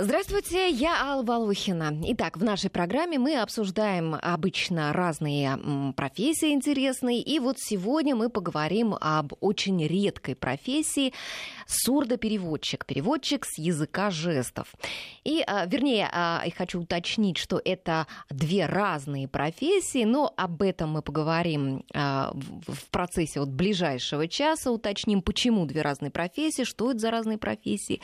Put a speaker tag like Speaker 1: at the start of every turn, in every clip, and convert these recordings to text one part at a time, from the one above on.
Speaker 1: Здравствуйте, я Алла Волохина. Итак, в нашей программе мы обсуждаем обычно разные профессии интересные. И вот сегодня мы поговорим об очень редкой профессии сурдопереводчик, переводчик с языка жестов. И, а, вернее, а, я хочу уточнить, что это две разные профессии, но об этом мы поговорим а, в процессе вот ближайшего часа, уточним, почему две разные профессии, что это за разные профессии.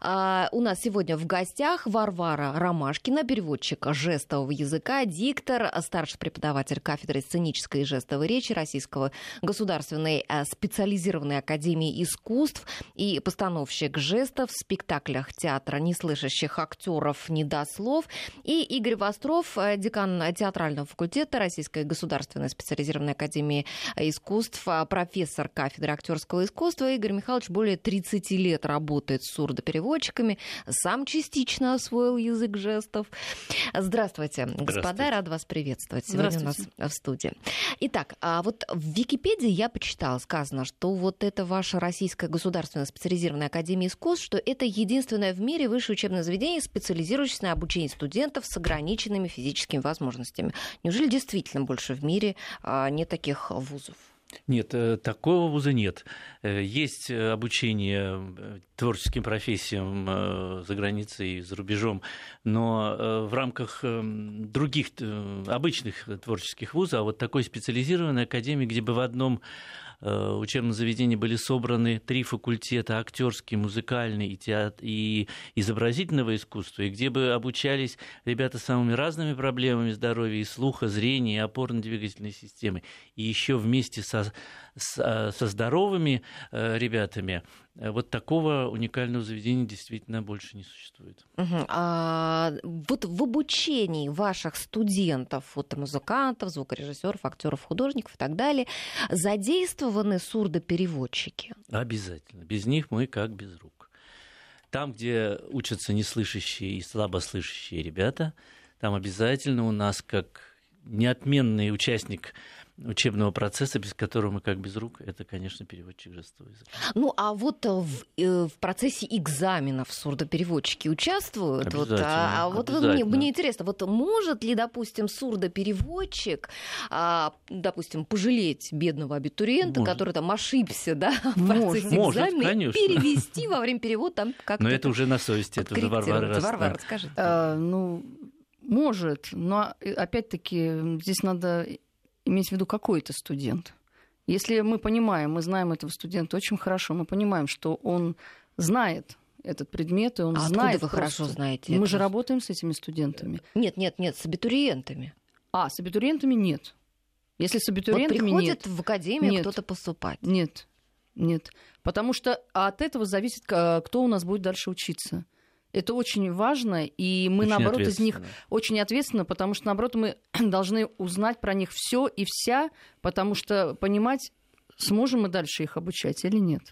Speaker 1: У нас сегодня в в гостях Варвара Ромашкина, переводчик жестового языка, диктор, старший преподаватель кафедры сценической и жестовой речи Российского государственной э, специализированной академии искусств и постановщик жестов в спектаклях театра неслышащих актеров недослов. И Игорь Востров, э, декан театрального факультета Российской государственной специализированной академии искусств, э, профессор кафедры актерского искусства. Игорь Михайлович более 30 лет работает с сурдопереводчиками, сам частично освоил язык жестов. Здравствуйте, Здравствуйте. господа, рад вас приветствовать сегодня у нас в студии. Итак, а вот в Википедии я почитала, сказано, что вот это ваша Российская государственная специализированная академия искусств, что это единственное в мире высшее учебное заведение, специализирующееся на обучении студентов с ограниченными физическими возможностями. Неужели действительно больше в мире а, нет таких вузов?
Speaker 2: Нет, э, такого вуза нет. Э, есть э, обучение творческим профессиям за границей за рубежом, но в рамках других обычных творческих вузов, а вот такой специализированной академии, где бы в одном учебном заведении были собраны три факультета актерский, музыкальный и, театр, и изобразительного искусства, и где бы обучались ребята с самыми разными проблемами здоровья и слуха, зрения, и опорно-двигательной системы. И еще вместе со, со, со здоровыми э, ребятами Э, вот такого уникального заведения действительно больше не существует.
Speaker 1: Угу. А, вот в обучении ваших студентов, фотомузыкантов, звукорежиссеров, актеров, художников и так далее, задействованы сурдопереводчики?
Speaker 2: Обязательно. Без них мы как без рук. Там, где учатся неслышащие и слабослышащие ребята, там обязательно у нас как неотменный участник учебного процесса, без которого мы как без рук, это, конечно, переводчик жестового языка.
Speaker 1: Ну, а вот э, в, э, в процессе экзаменов сурдопереводчики участвуют? Вот, а, а вот мне, мне интересно, вот может ли, допустим, сурдопереводчик, а, допустим, пожалеть бедного абитуриента, может. который там ошибся, да, в процессе может, экзамена, конечно. перевести во время перевода там как-то...
Speaker 2: Но это уже на совести, это уже Варвара
Speaker 1: Варвара, скажи.
Speaker 3: А, ну, может, но э, опять-таки здесь надо иметь в виду какой-то студент. Если мы понимаем, мы знаем этого студента очень хорошо, мы понимаем, что он знает этот предмет, и он а знает.
Speaker 1: Откуда вы просто. хорошо знаете?
Speaker 3: Мы это? же работаем с этими студентами.
Speaker 1: Нет, нет, нет, с абитуриентами.
Speaker 3: А, с абитуриентами нет. Если с абитуриентами
Speaker 1: вот приходит
Speaker 3: нет.
Speaker 1: в академию кто-то поступать.
Speaker 3: Нет, нет. Потому что от этого зависит, кто у нас будет дальше учиться. Это очень важно, и мы, очень наоборот, из них очень ответственно, потому что, наоборот, мы должны узнать про них все и вся, потому что понимать, сможем мы дальше их обучать или нет.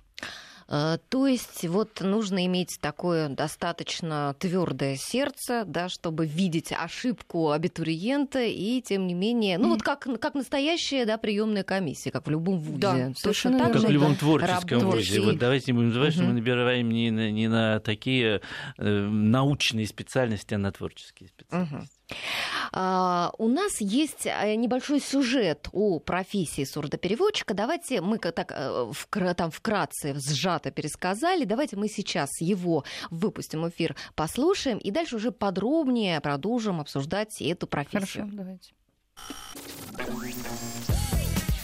Speaker 1: Э, то есть вот нужно иметь такое достаточно твердое сердце, да, чтобы видеть ошибку абитуриента и тем не менее, ну вот как, как настоящая да, приемная комиссия, как в любом вузе.
Speaker 3: Да,
Speaker 1: совершенно
Speaker 2: так Как в любом творческом вузе. Вот давайте не будем забывать, угу. что мы набираем не на, не на такие э, научные специальности, а на творческие специальности. Угу.
Speaker 1: А, у нас есть э, небольшой сюжет о профессии сурдопереводчика. Давайте мы так э, там вкратце, сжато пересказали. Давайте мы сейчас его выпустим в эфир, послушаем, и дальше уже подробнее продолжим обсуждать эту профессию.
Speaker 3: Хорошо, давайте.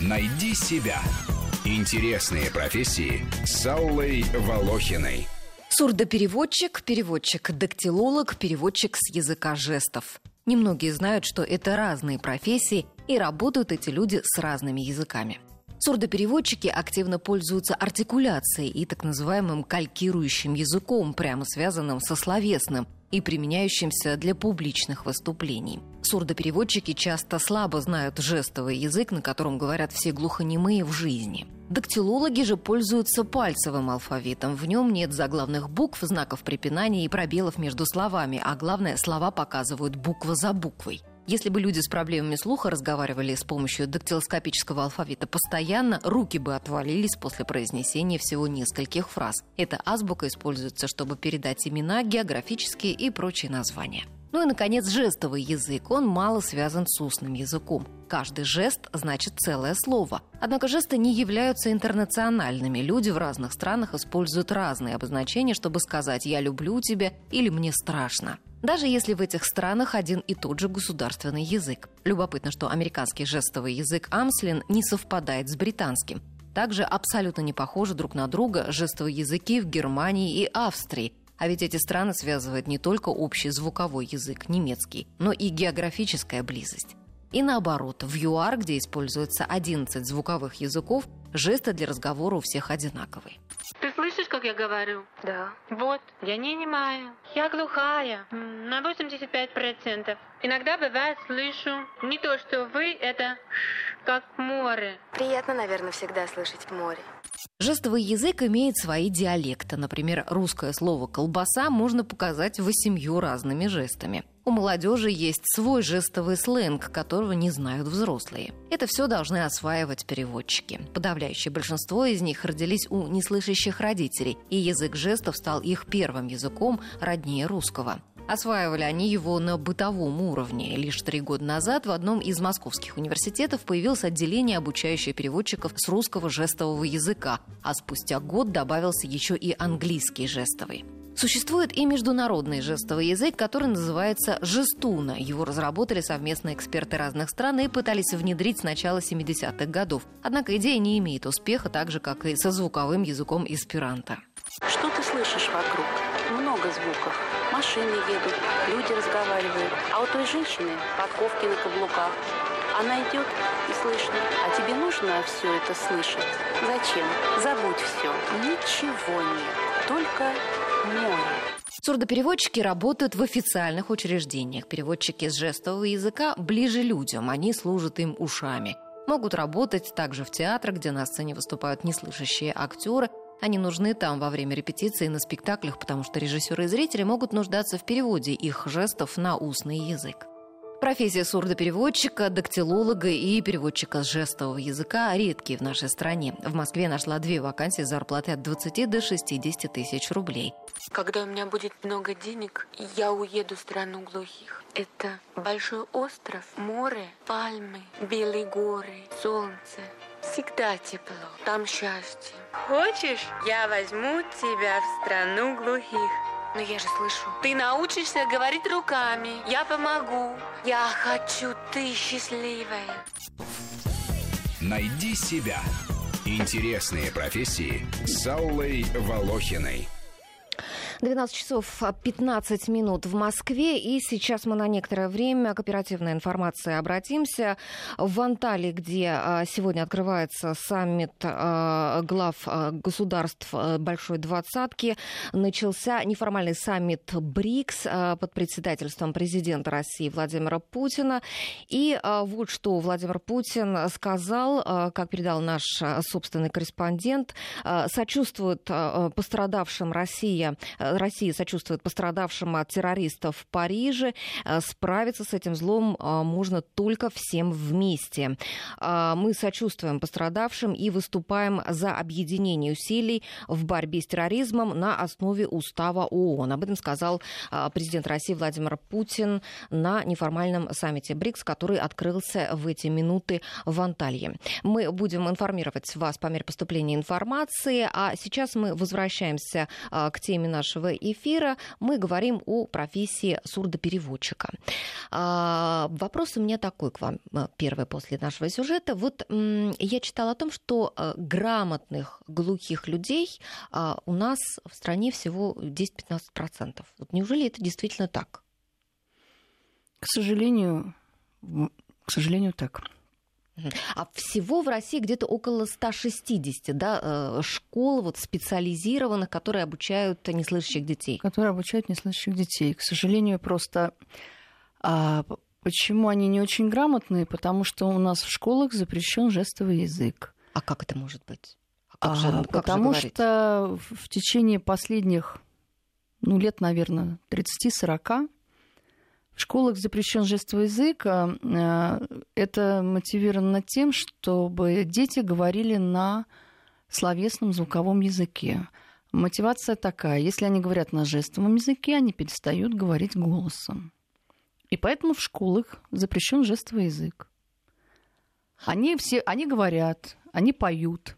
Speaker 4: Найди себя. Интересные профессии с Аллой Волохиной.
Speaker 1: Сурдопереводчик, переводчик, дактилолог, переводчик с языка жестов. Немногие знают, что это разные профессии, и работают эти люди с разными языками. Сурдопереводчики активно пользуются артикуляцией и так называемым калькирующим языком, прямо связанным со словесным и применяющимся для публичных выступлений. Сурдопереводчики часто слабо знают жестовый язык, на котором говорят все глухонемые в жизни – Дактилологи же пользуются пальцевым алфавитом. В нем нет заглавных букв, знаков препинания и пробелов между словами, а главное, слова показывают буква за буквой. Если бы люди с проблемами слуха разговаривали с помощью дактилоскопического алфавита постоянно, руки бы отвалились после произнесения всего нескольких фраз. Эта азбука используется, чтобы передать имена, географические и прочие названия. Ну и, наконец, жестовый язык. Он мало связан с устным языком. Каждый жест значит целое слово. Однако жесты не являются интернациональными. Люди в разных странах используют разные обозначения, чтобы сказать «я люблю тебя» или «мне страшно». Даже если в этих странах один и тот же государственный язык. Любопытно, что американский жестовый язык Амслин не совпадает с британским. Также абсолютно не похожи друг на друга жестовые языки в Германии и Австрии, а ведь эти страны связывает не только общий звуковой язык немецкий, но и географическая близость. И наоборот, в ЮАР, где используется 11 звуковых языков, жесты для разговора у всех одинаковые.
Speaker 5: Ты слышишь, как я говорю?
Speaker 6: Да.
Speaker 5: Вот, я не немая. Я глухая. На 85%. Иногда бывает слышу. Не то, что вы, это как море.
Speaker 6: Приятно, наверное, всегда слышать море.
Speaker 1: Жестовый язык имеет свои диалекты. Например, русское слово «колбаса» можно показать восемью разными жестами. У молодежи есть свой жестовый сленг, которого не знают взрослые. Это все должны осваивать переводчики. Подавляющее большинство из них родились у неслышащих родителей, и язык жестов стал их первым языком роднее русского. Осваивали они его на бытовом уровне. Лишь три года назад в одном из московских университетов появилось отделение, обучающее переводчиков с русского жестового языка, а спустя год добавился еще и английский жестовый. Существует и международный жестовый язык, который называется жестуна. Его разработали совместно эксперты разных стран и пытались внедрить с начала 70-х годов. Однако идея не имеет успеха, так же, как и со звуковым языком эсперанто.
Speaker 6: Что ты слышишь вокруг? Много звуков. Машины едут, люди разговаривают. А у той женщины подковки на каблуках. Она идет и слышно. А тебе нужно все это слышать? Зачем? Забудь все. Ничего нет. Только море.
Speaker 1: Сурдопереводчики работают в официальных учреждениях. Переводчики с жестового языка ближе людям, они служат им ушами. Могут работать также в театрах, где на сцене выступают неслышащие актеры, они нужны там во время репетиции на спектаклях, потому что режиссеры и зрители могут нуждаться в переводе их жестов на устный язык. Профессия сурдопереводчика, дактилолога и переводчика жестового языка редкие в нашей стране. В Москве нашла две вакансии с зарплатой от 20 до 60 тысяч рублей.
Speaker 5: Когда у меня будет много денег, я уеду в страну глухих. Это большой остров, море, пальмы, белые горы, солнце, Всегда тепло, там счастье. Хочешь, я возьму тебя в страну глухих?
Speaker 6: Но я же слышу.
Speaker 5: Ты научишься говорить руками. Я помогу. Я хочу, ты счастливая.
Speaker 4: Найди себя. Интересные профессии с Аллой Волохиной.
Speaker 1: 12 часов 15 минут в Москве. И сейчас мы на некоторое время к оперативной информации обратимся. В Анталии, где а, сегодня открывается саммит а, глав а, государств Большой Двадцатки, начался неформальный саммит БРИКС под председательством президента России Владимира Путина. И вот что Владимир Путин сказал, как передал наш собственный корреспондент, сочувствует пострадавшим Россия Россия сочувствует пострадавшим от террористов в Париже. Э, справиться с этим злом э, можно только всем вместе. Э, мы сочувствуем пострадавшим и выступаем за объединение усилий в борьбе с терроризмом на основе устава ООН. Об этом сказал президент России Владимир Путин на неформальном саммите БРИКС, который открылся в эти минуты в Анталье. Мы будем информировать вас по мере поступления информации, а сейчас мы возвращаемся к теме нашего нашего эфира мы говорим о профессии сурдопереводчика. А, вопрос у меня такой к вам, э, первый после нашего сюжета. Вот я читала о том, что э, грамотных глухих людей а, у нас в стране всего 10-15%. Вот неужели это действительно так?
Speaker 3: К сожалению, к сожалению, так.
Speaker 1: А всего в России где-то около 160 да, э, школ вот, специализированных, которые обучают неслышащих детей.
Speaker 3: Которые обучают неслышащих детей. К сожалению, просто а, почему они не очень грамотные? Потому что у нас в школах запрещен жестовый язык.
Speaker 1: А как это может быть?
Speaker 3: А как же, а, как потому же что в течение последних ну, лет, наверное, 30-40 В школах запрещен жестовый язык. А, это мотивировано тем, чтобы дети говорили на словесном звуковом языке. Мотивация такая. Если они говорят на жестовом языке, они перестают говорить голосом. И поэтому в школах запрещен жестовый язык. Они все, они говорят, они поют,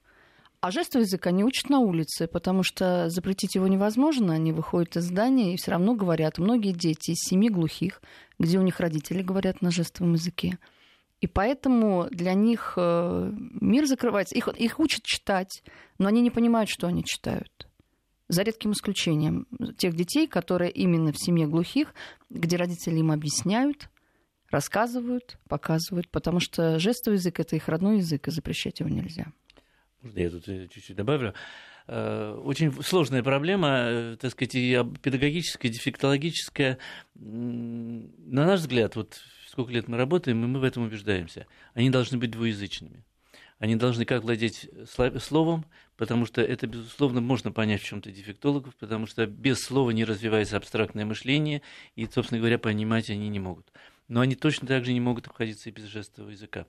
Speaker 3: а жестовый язык они учат на улице, потому что запретить его невозможно. Они выходят из здания и все равно говорят. Многие дети из семьи глухих, где у них родители говорят на жестовом языке. И поэтому для них э, мир закрывается. Их, их учат читать, но они не понимают, что они читают. За редким исключением тех детей, которые именно в семье глухих, где родители им объясняют, рассказывают, показывают, потому что жестовый язык это их родной язык, и запрещать его нельзя.
Speaker 2: Можно я тут э, чуть-чуть добавлю? Э, очень сложная проблема, э, так сказать, и педагогическая, и дефектологическая. На наш взгляд, вот сколько лет мы работаем, и мы в этом убеждаемся. Они должны быть двуязычными. Они должны как владеть словом, потому что это, безусловно, можно понять в чем-то дефектологов, потому что без слова не развивается абстрактное мышление, и, собственно говоря, понимать они не могут. Но они точно так же не могут обходиться и без жестового языка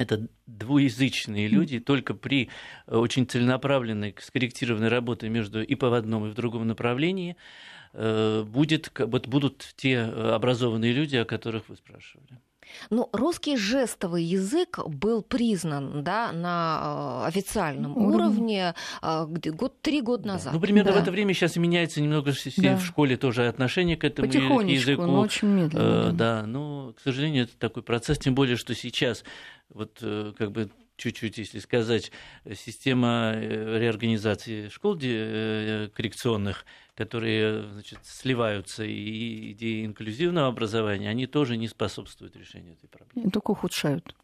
Speaker 2: это двуязычные люди, только при э, очень целенаправленной, скорректированной работе между и по одном, и в другом направлении э, будет, вот будут те э, образованные люди, о которых вы спрашивали.
Speaker 1: Ну, русский жестовый язык был признан да, на официальном уровне, уровне где, год, три года назад.
Speaker 2: Ну, примерно да. в это время сейчас меняется немного да. в школе тоже отношение к этому языку.
Speaker 3: но очень медленно.
Speaker 2: Э, да, но, к сожалению, это такой процесс, тем более, что сейчас вот э, как бы чуть-чуть, если сказать, система э, реорганизации школ э, коррекционных, которые значит, сливаются, и идеи инклюзивного образования, они тоже не способствуют решению этой проблемы.
Speaker 3: Только ухудшают.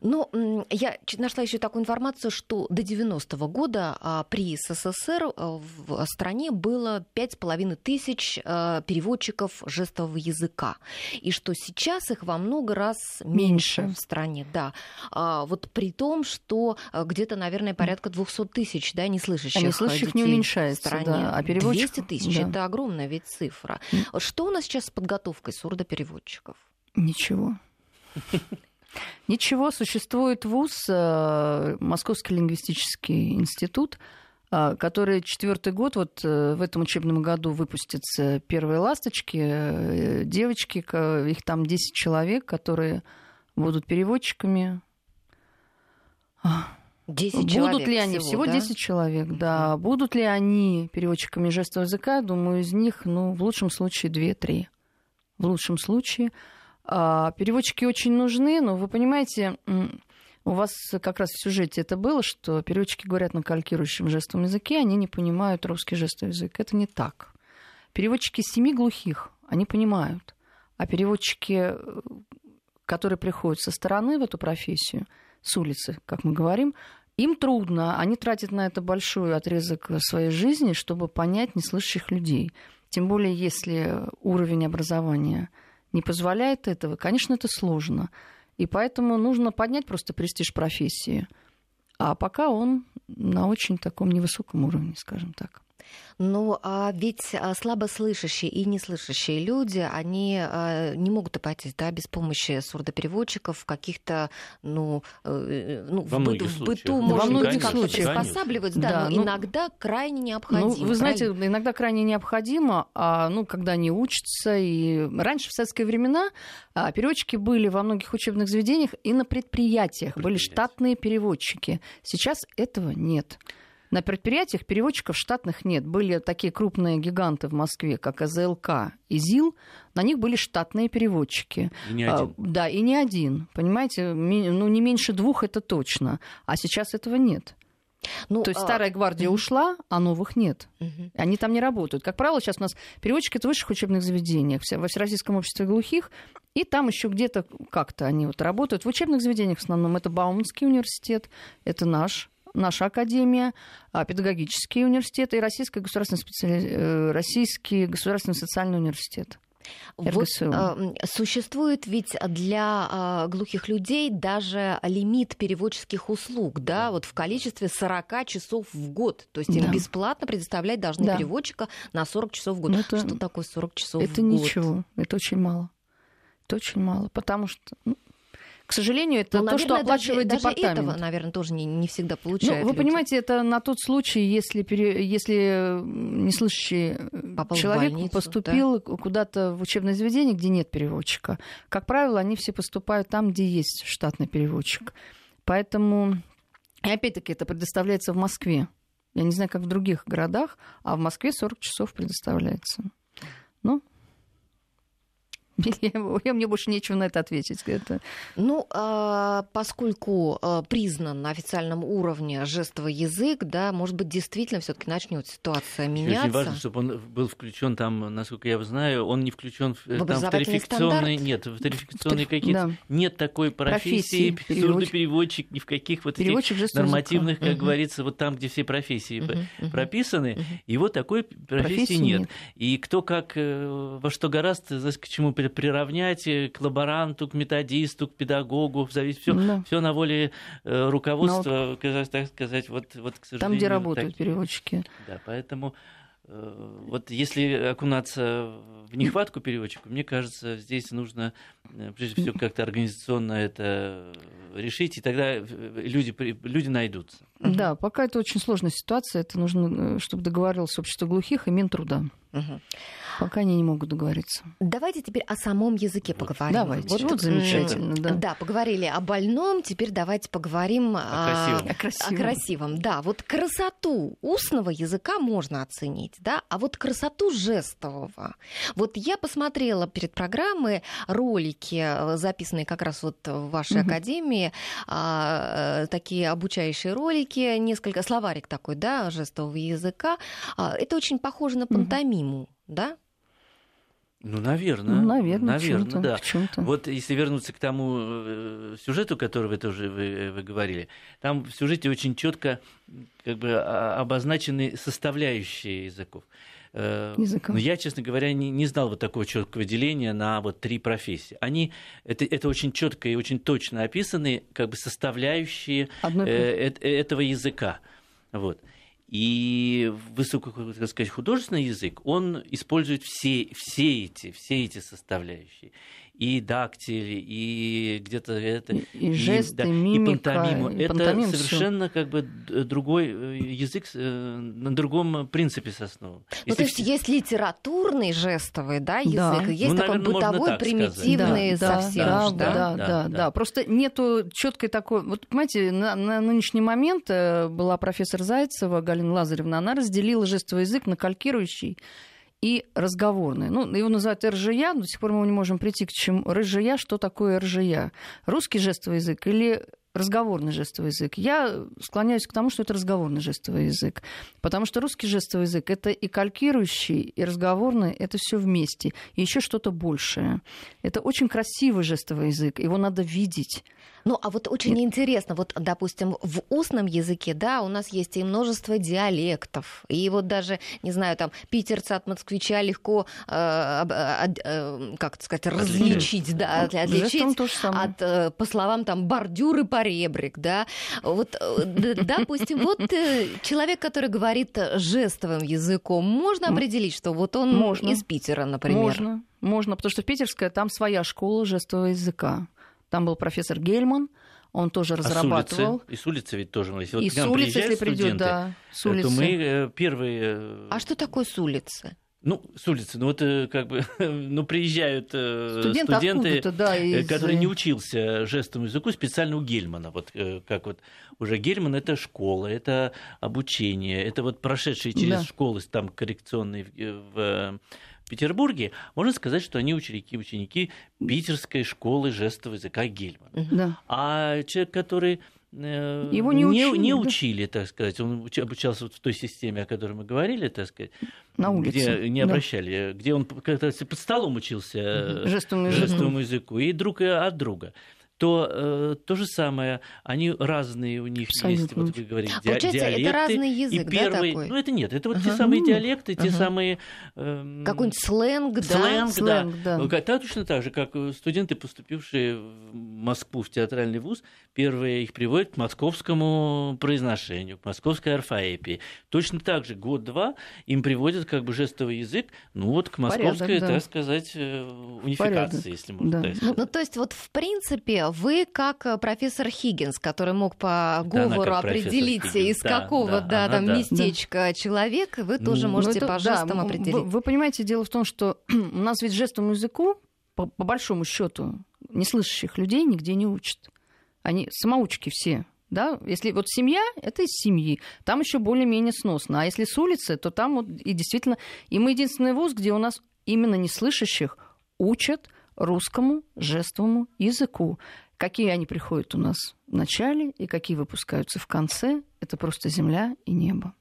Speaker 1: Ну, я нашла еще такую информацию, что до 90-го года а, при СССР а, в стране было 5,5 тысяч а, переводчиков жестового языка, и что сейчас их во много раз меньше, меньше в стране, да. Вот при том, что где-то, наверное, порядка 200 тысяч, да, неслышащих,
Speaker 3: а неслышащих не уменьшается, в стране. Да,
Speaker 1: а переводчик... 200 тысяч, да. это огромная ведь цифра. Что у нас сейчас с подготовкой сурдопереводчиков?
Speaker 3: Ничего. Ничего, существует ВУЗ, э, Московский лингвистический институт, э, который четвертый год, вот э, в этом учебном году выпустятся первые ласточки, девочки, их там 10 человек, которые будут переводчиками.
Speaker 1: 10
Speaker 3: Будут
Speaker 1: человек
Speaker 3: ли они? Всего, всего да? 10 человек, да. Будут ли они переводчиками жестового языка? Думаю, из них, ну, в лучшем случае, 2-3. В лучшем случае. А, переводчики очень нужны, но вы понимаете, у вас как раз в сюжете это было, что переводчики говорят на калькирующем жестовом языке, они не понимают русский жестовый язык. Это не так. Переводчики семи глухих, они понимают. А переводчики, которые приходят со стороны в эту профессию, с улицы, как мы говорим, им трудно, они тратят на это большой отрезок своей жизни, чтобы понять неслышащих людей. Тем более, если уровень образования – не позволяет этого, конечно, это сложно. И поэтому нужно поднять просто престиж профессии. А пока он на очень таком невысоком уровне, скажем так.
Speaker 1: Ну, а ведь а, слабослышащие и неслышащие люди, они а, не могут обойтись да, без помощи сурдопереводчиков, каких-то, ну, э, ну в, быту, в быту, ну, может
Speaker 3: Во
Speaker 1: быть, как-то приспосабливать, да, да, но ну, иногда крайне необходимо.
Speaker 3: Ну, вы знаете, иногда крайне необходимо, а, ну, когда не учатся. И раньше, в советские времена, а, переводчики были во многих учебных заведениях и на предприятиях, были штатные переводчики. Сейчас этого нет. На предприятиях переводчиков штатных нет. Были такие крупные гиганты в Москве, как АЗЛК и ЗИЛ. На них были штатные переводчики.
Speaker 2: И не один. А,
Speaker 3: да, и не один. Понимаете, ну не меньше двух это точно. А сейчас этого нет. Ну, То есть а... старая гвардия ушла, а новых нет. Угу. Они там не работают. Как правило, сейчас у нас переводчики это в высших учебных заведениях, во Всероссийском обществе глухих, и там еще где-то как-то они вот работают. В учебных заведениях в основном это Бауманский университет, это наш наша академия, а, педагогические университеты и Российский государственный, специали... Э, Российский государственный социальный университет.
Speaker 1: Вот, э, существует ведь для э, глухих людей даже лимит переводческих услуг, да, вот в количестве 40 часов в год. То есть да. им бесплатно предоставлять должны да. переводчика на 40 часов в год. Но ну,
Speaker 3: это,
Speaker 1: Что такое 40 часов
Speaker 3: это
Speaker 1: в
Speaker 3: год? Это ничего, это очень мало. Это очень мало, потому что ну, к сожалению, это ну, то, что оплачивает
Speaker 1: даже,
Speaker 3: департамент.
Speaker 1: Даже этого, наверное, тоже не, не всегда получается.
Speaker 3: Ну, вы люди. понимаете, это на тот случай, если, пере, если неслышащий Попал человек больницу, поступил да? куда-то в учебное заведение, где нет переводчика. Как правило, они все поступают там, где есть штатный переводчик. Поэтому, и опять-таки, это предоставляется в Москве. Я не знаю, как в других городах, а в Москве 40 часов предоставляется. Ну, я, мне больше нечего на это ответить. Это...
Speaker 1: Ну, а, поскольку а, признан на официальном уровне жестовый язык, да, может быть, действительно все-таки начнет ситуация меняться.
Speaker 2: Очень важно, чтобы он был включен там, насколько я знаю, он не включен в, в там, в тарификационные, нет, в тарификационные какие-то. Да. Нет такой профессии, профессии сурдопереводчик, ни в каких вот этих нормативных, как угу. говорится, вот там, где все профессии угу, прописаны, угу. и вот такой профессии, профессии нет. нет. И кто как э, во что гораздо, к чему приравнять к лаборанту, к методисту, к педагогу, зависит все, да. все на воле э, руководства, Но... так сказать, вот, вот к сожалению.
Speaker 3: Там, где работают так... переводчики.
Speaker 2: Да, поэтому э, вот если окунаться в нехватку переводчиков, мне кажется, здесь нужно э, прежде всего как-то организационно это решить, и тогда люди, люди найдутся.
Speaker 3: Да, пока это очень сложная ситуация, это нужно, чтобы договаривалось общество глухих и Минтруда. Угу. Пока они не могут договориться.
Speaker 1: Давайте теперь о самом языке поговорим.
Speaker 3: Давайте. Вот, вот замечательно, да.
Speaker 1: Да, поговорили о больном, теперь давайте поговорим
Speaker 2: о, о,
Speaker 1: красивом. о, красивом. о красивом. Да, вот красоту устного языка можно оценить, да, а вот красоту жестового. Вот я посмотрела перед программой ролики, э, записанные как раз вот в вашей угу. академии, а, э, такие обучающие ролики, несколько словарик такой, да, жестового языка. А, это очень похоже на пантомиму, угу. да?
Speaker 2: Ну, наверное.
Speaker 3: Ну, наверное, наверное,
Speaker 2: да. Вот если вернуться к тому э, сюжету, который вы тоже вы, вы говорили, там в сюжете очень четко как бы обозначены составляющие языков.
Speaker 3: Э, Языком.
Speaker 2: Но я, честно говоря, не, не знал вот такого четкого деления на вот три профессии. Они это, это очень четко и очень точно описаны как бы составляющие э, э, этого языка. Вот. И высоко, так сказать, художественный язык, он использует все, все, эти, все эти составляющие и дактили, и где-то это...
Speaker 3: И, и жесты, да, мимика,
Speaker 2: и пантомиму. И это пантомим совершенно всё. как бы другой э, язык э, на другом принципе основан.
Speaker 1: Ну, то есть есть литературный жестовый да, язык, да. есть ну, такой наверное, бытовой, примитивный
Speaker 3: да,
Speaker 1: совсем.
Speaker 3: Да, да, да, да, да, да. Просто нету четкой такой... Вот, понимаете, на, на нынешний момент э, была профессор Зайцева, Галина Лазаревна, она разделила жестовый язык на калькирующий и разговорный. Ну, его называют РЖЯ, до сих пор мы не можем прийти к чему. РЖЯ, что такое РЖЯ? Русский жестовый язык или разговорный жестовый язык. Я склоняюсь к тому, что это разговорный жестовый язык. Потому что русский жестовый язык это и калькирующий, и разговорный, это все вместе. И еще что-то большее. Это очень красивый жестовый язык. Его надо видеть.
Speaker 1: Ну, а вот очень Нет. интересно, вот, допустим, в устном языке, да, у нас есть и множество диалектов, и вот даже, не знаю, там, питерца от москвича легко, э, э, э, как сказать, различить, да, отличить от, э, по словам, там, бордюр и поребрик, да. Вот, э, допустим, вот э, человек, который говорит жестовым языком, можно определить, что вот он можно. из Питера, например?
Speaker 3: Можно. Можно, потому что Питерская там своя школа жестового языка. Там был профессор Гельман, он тоже разрабатывал.
Speaker 2: А с улицы? И с улицы ведь тоже.
Speaker 3: Если вот и с улицы, если придет, да,
Speaker 2: с улицы. то мы э, первые... Э,
Speaker 1: а что такое с улицы?
Speaker 2: Ну, с улицы, ну вот как бы, ну приезжают Студент студенты, да, из... которые не учился жестовому языку специально у Гельмана, вот как вот уже Гельман это школа, это обучение, это вот прошедшие через да. школы там коррекционные в Петербурге, можно сказать, что они ученики, ученики питерской школы жестового языка Гельмана.
Speaker 3: Да.
Speaker 2: А человек, который э,
Speaker 3: его не,
Speaker 2: не,
Speaker 3: учили,
Speaker 2: не учили, так сказать. Он обучался вот в той системе, о которой мы говорили, так сказать,
Speaker 3: на улице,
Speaker 2: где не обращали, да. где он как-то под столом учился
Speaker 3: жестовому, жестовому
Speaker 2: языку, и друг от друга. То э, то же самое, они разные у них Абсолютно. есть, вот вы говорите,
Speaker 1: Получается, диалекты. это разный язык,
Speaker 2: и первый,
Speaker 1: да, такой?
Speaker 2: Ну, это нет, это вот uh-huh. те самые диалекты, те uh-huh. самые...
Speaker 1: Э, Какой-нибудь сленг, да?
Speaker 2: Сленг, сленг да. да. да. Точно так же, как студенты, поступившие в Москву в театральный вуз, первые их приводят к московскому произношению, к московской орфоэпии. Точно так же год-два им приводят как бы жестовый язык, ну вот к московской, Порядок, да. так сказать, э, унификации, Порядок. если можно да. так сказать.
Speaker 1: Ну, то есть вот в принципе вы как э, профессор Хиггинс, который мог по говору да, определить, Хиггинс. из да, какого да, да, там да. местечка да. человек, вы тоже ну, можете это, по жестам да, определить. Вы,
Speaker 3: вы понимаете, дело в том, что у нас ведь жестовому языку, по, по большому счету, неслышащих людей нигде не учат. Они самоучки все. Да? Если вот семья, это из семьи, там еще более-менее сносно. А если с улицы, то там вот и действительно... И мы единственный вуз, где у нас именно неслышащих учат русскому жестовому языку. Какие они приходят у нас в начале и какие выпускаются в конце, это просто земля и небо.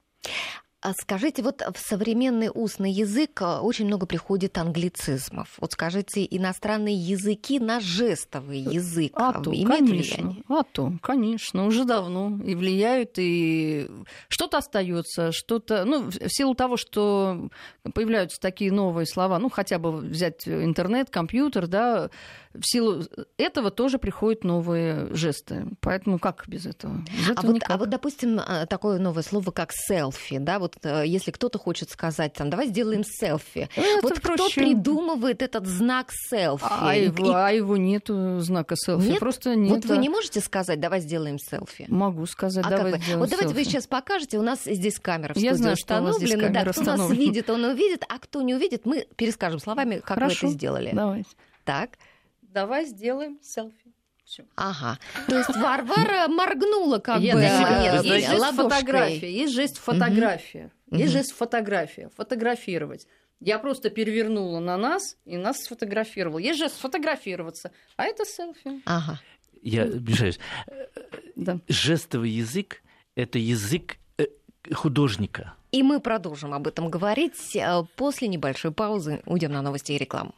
Speaker 1: А скажите, вот в современный устный язык э, очень много приходит англицизмов. Вот скажите, иностранные языки на жестовый язык
Speaker 3: а то, имеют конечно, влияние? А то, конечно, уже давно и влияют, и что-то остается, что-то, ну, в силу того, что появляются такие новые слова, ну, хотя бы взять интернет, компьютер, да, в силу этого тоже приходят новые жесты. Поэтому как без этого? Без
Speaker 1: этого а, вот, а вот, допустим, а, такое новое слово, как селфи, да, вот э, если кто-то хочет сказать, там, давай сделаем селфи. Это вот проще. кто придумывает этот знак селфи?
Speaker 3: А, и... его, а его нету знака селфи,
Speaker 1: нет?
Speaker 3: просто нет.
Speaker 1: Вот вы не можете сказать, давай сделаем селфи?
Speaker 3: Могу сказать, а давай
Speaker 1: как
Speaker 3: сделаем
Speaker 1: Вот давайте
Speaker 3: селфи.
Speaker 1: вы сейчас покажете, у нас здесь камера в
Speaker 3: Я знаю, установлена,
Speaker 1: да, кто нас видит, он увидит, а кто не увидит, мы перескажем словами, как
Speaker 3: Хорошо,
Speaker 1: вы это сделали.
Speaker 3: Давайте.
Speaker 1: Так
Speaker 3: давай сделаем селфи.
Speaker 1: Всё. Ага. То есть Варвара моргнула как бы
Speaker 3: да, есть жест фотография, есть жест фотография, есть жест фотография, фотографировать. Я просто перевернула на нас и нас сфотографировал. Есть жест сфотографироваться, а это селфи.
Speaker 1: Ага.
Speaker 2: Я обижаюсь. Да. Жестовый язык – это язык э, художника.
Speaker 1: И мы продолжим об этом говорить э, после небольшой паузы. Уйдем на новости и рекламу.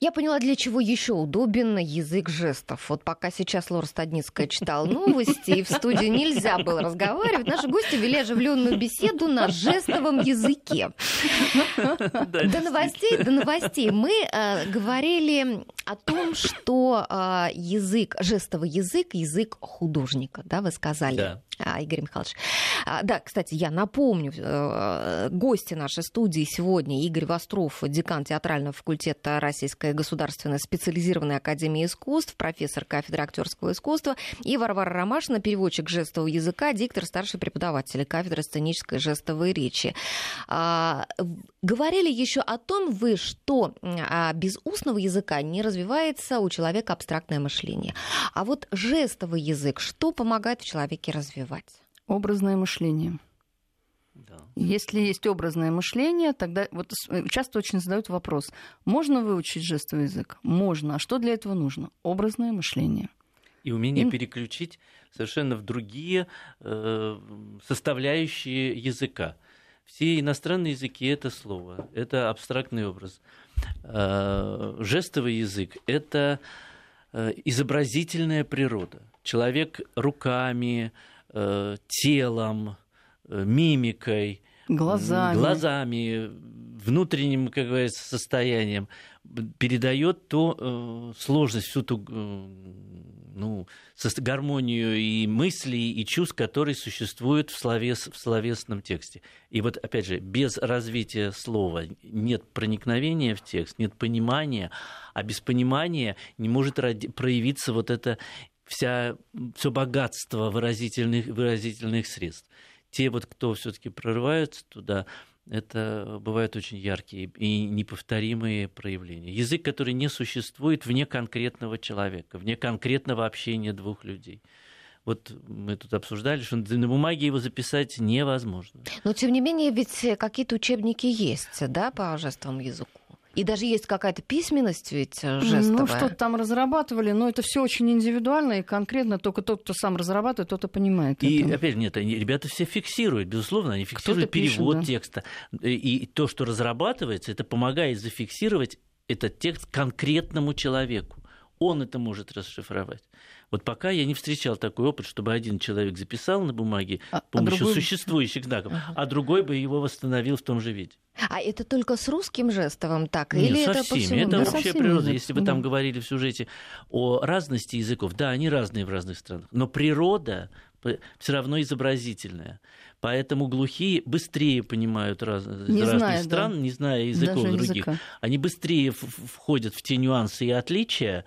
Speaker 1: Я поняла, для чего еще удобен язык жестов. Вот пока сейчас Лора Стадницкая читала новости, и в студии нельзя было разговаривать, наши гости вели оживленную беседу на жестовом языке. До новостей, до новостей. Мы э, говорили о том, что э, язык, жестовый язык, язык художника, да, вы сказали. Да. Игорь Михайлович. А, да, кстати, я напомню, э, гости нашей студии сегодня Игорь Востров, декан театрального факультета Российской государственной специализированной академии искусств, профессор кафедры актерского искусства, и Варвара Ромашина, переводчик жестового языка, диктор, старший преподаватель кафедры сценической жестовой речи. А, говорили еще о том вы, что без устного языка не развивается у человека абстрактное мышление. А вот жестовый язык, что помогает в человеке развиваться? развивать?
Speaker 3: Образное мышление. Да. Если есть образное мышление, тогда вот часто очень задают вопрос: можно выучить жестовый язык? Можно. А что для этого нужно? Образное мышление.
Speaker 2: И умение и... переключить совершенно в другие э, составляющие языка. Все иностранные языки это слово, это абстрактный образ. Э, жестовый язык это э, изобразительная природа. Человек руками, Э, телом, э, мимикой,
Speaker 3: глазами.
Speaker 2: глазами, внутренним, как говорится, состоянием передает ту э, сложность, всю ту э, ну, гармонию и мыслей, и чувств, которые существуют в, словес, в словесном тексте. И вот, опять же, без развития слова нет проникновения в текст, нет понимания, а без понимания не может проявиться вот это вся, все богатство выразительных, выразительных средств. Те вот, кто все-таки прорываются туда, это бывают очень яркие и неповторимые проявления. Язык, который не существует вне конкретного человека, вне конкретного общения двух людей. Вот мы тут обсуждали, что на бумаге его записать невозможно.
Speaker 1: Но тем не менее, ведь какие-то учебники есть, да, по жестовому языку? И даже есть какая-то письменность ведь э, жестовая.
Speaker 3: Ну, что-то там разрабатывали, но это все очень индивидуально и конкретно только тот, кто сам разрабатывает, тот и понимает.
Speaker 2: И это. опять нет, они, ребята все фиксируют, безусловно, они фиксируют перевод пишет, да. текста. И то, что разрабатывается, это помогает зафиксировать этот текст конкретному человеку. Он это может расшифровать. Вот пока я не встречал такой опыт, чтобы один человек записал на бумаге а, с помощью а другой... существующих знаков, ага. а другой бы его восстановил в том же виде.
Speaker 1: А это только с русским жестовым так?
Speaker 2: Нет,
Speaker 1: или
Speaker 2: со
Speaker 1: это
Speaker 2: всеми.
Speaker 1: по всему?
Speaker 2: Это да, общая природа. Если вы там говорили в сюжете о разности языков, да, они разные в разных странах, но природа все равно изобразительная. Поэтому глухие быстрее понимают раз, не разных знаю, стран, да. не зная языков Даже других. Языка. Они быстрее входят в те нюансы и отличия,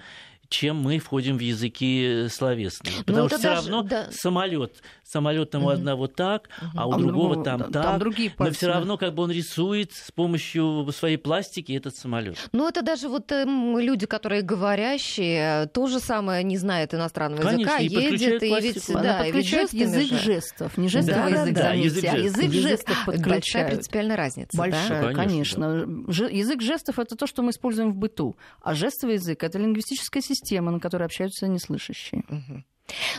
Speaker 2: чем мы входим в языки словесные. Ну, Потому что все даже, равно да. самолет, самолет там у одного так, а у а другого, другого там, там так. Там другие пальцы, но все равно как бы он рисует с помощью своей пластики этот самолет.
Speaker 1: Ну это даже вот э, люди, которые говорящие, то же самое не знают иностранного
Speaker 2: Конечно,
Speaker 1: языка,
Speaker 2: и едет и
Speaker 1: ведь да, и ведь язык
Speaker 3: же. жестов, не жестовый да, язык, да, да, язык, а язык жестов подключают.
Speaker 1: Большая принципиальная разница,
Speaker 3: Большая, да? конечно. конечно. Да. Язык жестов это то, что мы используем в быту, а жестовый язык это лингвистическая система система, на которой общаются неслышащие.
Speaker 1: Угу.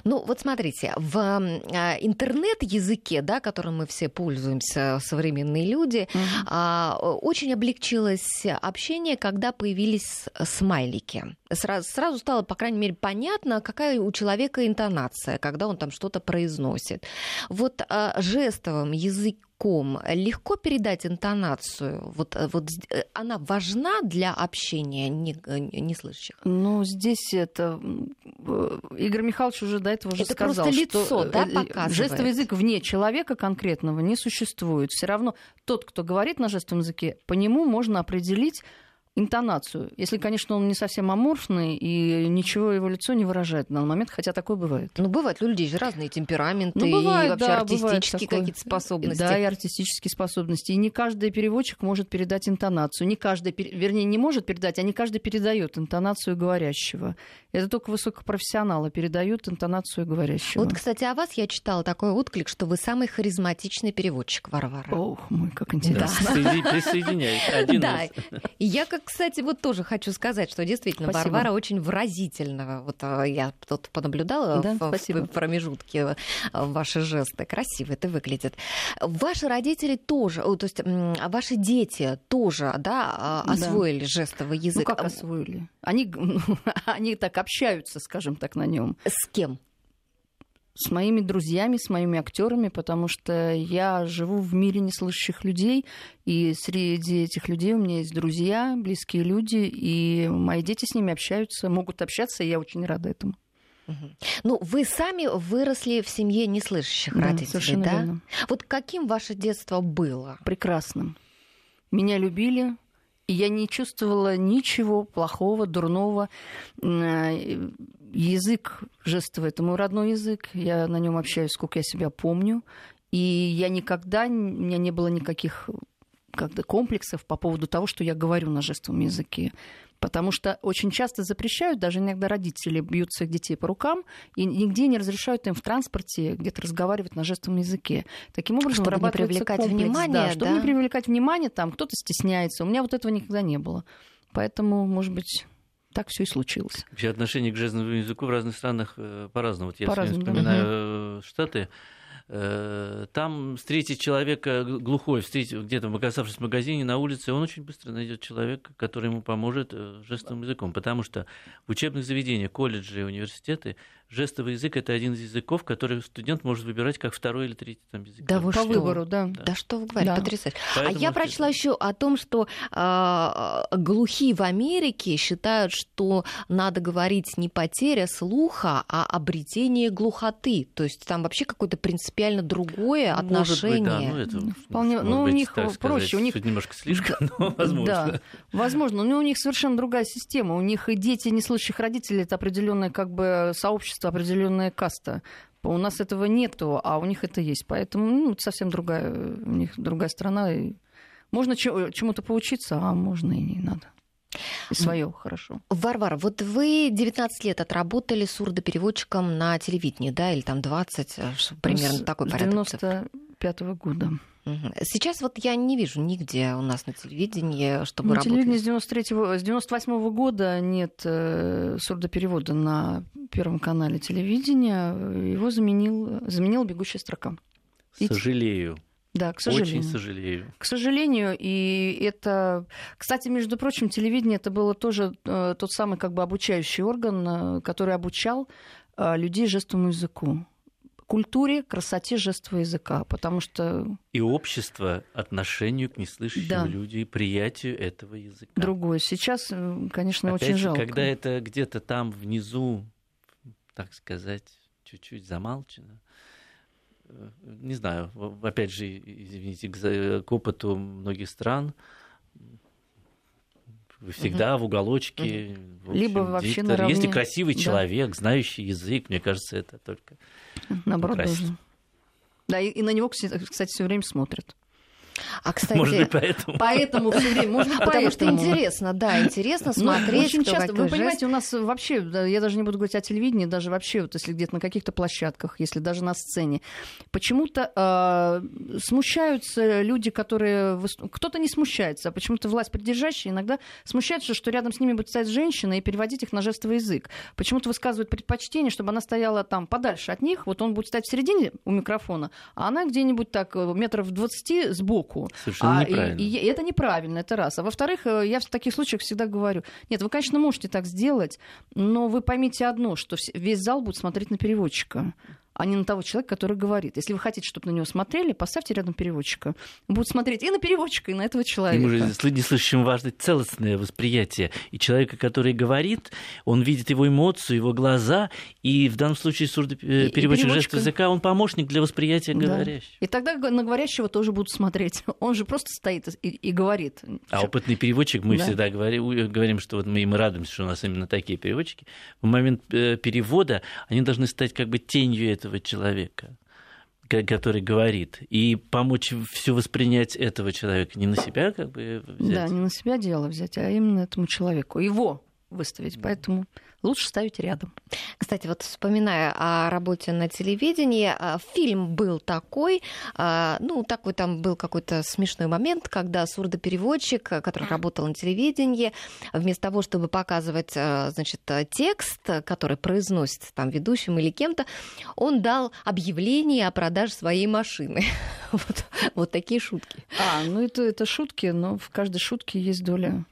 Speaker 1: Ну, вот смотрите, в а, интернет-языке, да, которым мы все пользуемся, современные люди, mm-hmm. очень облегчилось общение, когда появились смайлики. Сразу, сразу стало, по крайней мере, понятно, какая у человека интонация, когда он там что-то произносит. Вот а, жестовым языком языком легко передать интонацию? Вот, э, вот э, она важна для общения неслышащих?
Speaker 3: Не ну, здесь это... Игорь Михайлович уже до этого уже
Speaker 1: это
Speaker 3: сказал,
Speaker 1: просто лицо,
Speaker 3: что
Speaker 1: да, показывает?
Speaker 3: жестовый язык вне человека конкретного не существует. Все равно тот, кто говорит на жестовом языке, по нему можно определить интонацию. Если, конечно, он не совсем аморфный и ничего его лицо не выражает на данный момент, хотя такое бывает.
Speaker 1: Ну, бывает, у людей же разные темпераменты ну, бывает, и вообще да, артистические какие-то способности.
Speaker 3: Да, и артистические способности. И не каждый переводчик может передать интонацию. Не каждый, вернее, не может передать, а не каждый передает интонацию говорящего. Это только высокопрофессионалы передают интонацию говорящего.
Speaker 1: Вот, кстати, о вас я читала такой отклик, что вы самый харизматичный переводчик, Варвара.
Speaker 3: Ох, мой, как интересно.
Speaker 2: Да. Присоединяй.
Speaker 1: Да. Я как кстати, вот тоже хочу сказать, что действительно спасибо. Варвара очень выразительного. Вот а, я тут понаблюдала да, в, в промежутке э, ваши жесты. Красиво это выглядит. Ваши родители тоже, то есть ваши дети тоже, да, а, освоили да. жестовый язык.
Speaker 3: Ну как освоили? Они, они так общаются, скажем так, на нем.
Speaker 1: С кем?
Speaker 3: С моими друзьями, с моими актерами, потому что я живу в мире неслышащих людей, и среди этих людей у меня есть друзья, близкие люди, и мои дети с ними общаются, могут общаться, и я очень рада этому.
Speaker 1: Ну, вы сами выросли в семье неслышащих да, родителей, да? Верно. Вот каким ваше детство было?
Speaker 3: Прекрасным. Меня любили, и я не чувствовала ничего плохого, дурного. Язык жестовый – это мой родной язык. Я на нем общаюсь, сколько я себя помню. И я никогда, у меня не было никаких как-то комплексов по поводу того, что я говорю на жестовом языке. Потому что очень часто запрещают, даже иногда родители бьют своих детей по рукам и нигде не разрешают им в транспорте где-то разговаривать на жестовом языке. Таким образом,
Speaker 1: чтобы не привлекать комплекс, внимание,
Speaker 3: да, чтобы да? не привлекать внимание, там кто-то стесняется. У меня вот этого никогда не было. Поэтому, может быть, так все и случилось.
Speaker 2: Вообще отношение к жестовому языку в разных странах э, по-разному. Вот я по вспоминаю да. Э, Штаты Э, там встретить человека глухой, встретить где-то оказавшись в магазине, на улице, он очень быстро найдет человека, который ему поможет жестовым языком. Потому что в учебных заведениях, колледжи университеты жестовый язык это один из языков, который студент может выбирать как второй или третий там, язык.
Speaker 1: Да вы
Speaker 3: По
Speaker 1: что?
Speaker 3: выбору, да.
Speaker 1: да. Да что вы говорите, да. потрясающе. Поэтому а я прочла еще о том, что э, глухие в Америке считают, что надо говорить не потеря слуха, а обретение глухоты. То есть там вообще какое-то принципиально другое может отношение. Быть, да,
Speaker 3: ну, это, Вполне, ну, быть, у них проще, сказать, у них
Speaker 2: немножко слишком, но возможно.
Speaker 3: Да, возможно, но у них совершенно другая система. У них и дети неслышащих родителей это определенное как бы сообщество общество, определенная каста. У нас этого нету, а у них это есть. Поэтому ну, совсем другая, у них другая страна. И можно чему-то поучиться, а можно и не надо. И свое хорошо.
Speaker 1: Варвара, вот вы 19 лет отработали сурдопереводчиком на телевидении, да, или там 20, э, примерно
Speaker 3: с,
Speaker 1: такой порядок.
Speaker 3: С 95 -го года.
Speaker 1: Сейчас вот я не вижу нигде у нас на телевидении, чтобы
Speaker 3: на
Speaker 1: работать.
Speaker 3: телевидении с 93 с 98 -го года нет э, сурдоперевода на Первом канале телевидения. Его заменил, заменила бегущая строка.
Speaker 2: Сожалею.
Speaker 3: Да, к сожалению.
Speaker 2: Очень сожалею.
Speaker 3: К сожалению, и это... Кстати, между прочим, телевидение это было тоже э, тот самый как бы обучающий орган, э, который обучал э, людей жестовому языку культуре, красоте жестового языка, потому что...
Speaker 2: И общество отношению к неслышащим да. людям и приятию этого языка.
Speaker 3: Другое. Сейчас, э, конечно,
Speaker 2: Опять
Speaker 3: очень
Speaker 2: же,
Speaker 3: жалко.
Speaker 2: когда это где-то там внизу, так сказать, чуть-чуть замалчено, э, не знаю, опять же, извините, к опыту многих стран, всегда угу. в уголочке. В общем,
Speaker 3: Либо вообще диктор. наравне.
Speaker 2: Если красивый да. человек, знающий язык, мне кажется, это только
Speaker 3: Наоборот. Да, и, и на него, кстати, все время смотрят.
Speaker 1: А, кстати,
Speaker 2: может быть, поэтому.
Speaker 3: Поэтому все время. Может быть,
Speaker 1: Потому что интересно, да, интересно ну, смотреть.
Speaker 3: Очень часто, вы понимаете, у нас вообще, я даже не буду говорить о телевидении, даже вообще, вот если где-то на каких-то площадках, если даже на сцене, почему-то э, смущаются люди, которые... Кто-то не смущается, а почему-то власть придержащая иногда смущается, что рядом с ними будет стоять женщина и переводить их на жестовый язык. Почему-то высказывают предпочтение, чтобы она стояла там подальше от них, вот он будет стоять в середине у микрофона, а она где-нибудь так э, метров 20 сбоку руку.
Speaker 2: Совершенно а, неправильно.
Speaker 3: И, и, и это неправильно, это раз. А во-вторых, э, я в таких случаях всегда говорю, нет, вы, конечно, можете так сделать, но вы поймите одно, что весь зал будет смотреть на переводчика а не на того человека, который говорит. Если вы хотите, чтобы на него смотрели, поставьте рядом переводчика. Будут смотреть и на переводчика, и на этого человека.
Speaker 2: Ему же не слышащим важно целостное восприятие. И человека, который говорит, он видит его эмоцию, его глаза, и в данном случае сурдопереводчик жестового языка, он помощник для восприятия да. говорящего.
Speaker 3: И тогда на говорящего тоже будут смотреть. Он же просто стоит и, и говорит.
Speaker 2: А опытный переводчик, мы да. всегда говорим, говорим, что вот мы, мы радуемся, что у нас именно такие переводчики. В момент э, перевода они должны стать как бы тенью этого этого человека который говорит, и помочь все воспринять этого человека, не на себя как бы взять.
Speaker 3: Да, не на себя дело взять, а именно этому человеку, его выставить. Поэтому лучше ставить рядом.
Speaker 1: Кстати, вот вспоминая о работе на телевидении, а, фильм был такой, а, ну, такой там был какой-то смешной момент, когда сурдопереводчик, который работал на телевидении, вместо того, чтобы показывать, а, значит, текст, который произносит там ведущим или кем-то, он дал объявление о продаже своей машины. Вот, вот такие шутки.
Speaker 3: А, ну это, это шутки, но в каждой шутке есть доля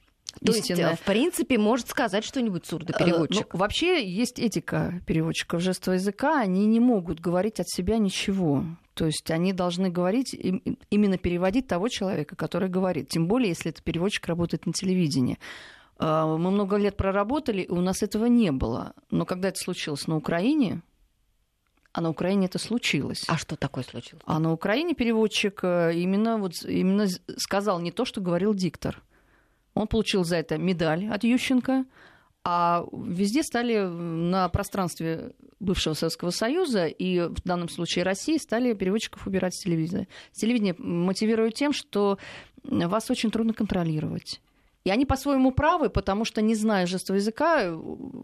Speaker 1: то есть, в принципе, может сказать что-нибудь сурдопереводчик.
Speaker 3: Ну, вообще есть этика переводчиков жестового языка. Они не могут говорить от себя ничего. То есть они должны говорить, именно переводить того человека, который говорит. Тем более, если этот переводчик работает на телевидении. А, мы много лет проработали, и у нас этого не было. Но когда это случилось на Украине, а на Украине это случилось.
Speaker 1: А что такое случилось?
Speaker 3: А на Украине переводчик э, именно, вот, именно сказал не то, что говорил диктор. Он получил за это медаль от Ющенко, а везде стали на пространстве бывшего Советского Союза и в данном случае России стали переводчиков убирать с телевидения. Телевидение мотивирует тем, что вас очень трудно контролировать. И они по-своему правы, потому что, не зная жестового языка,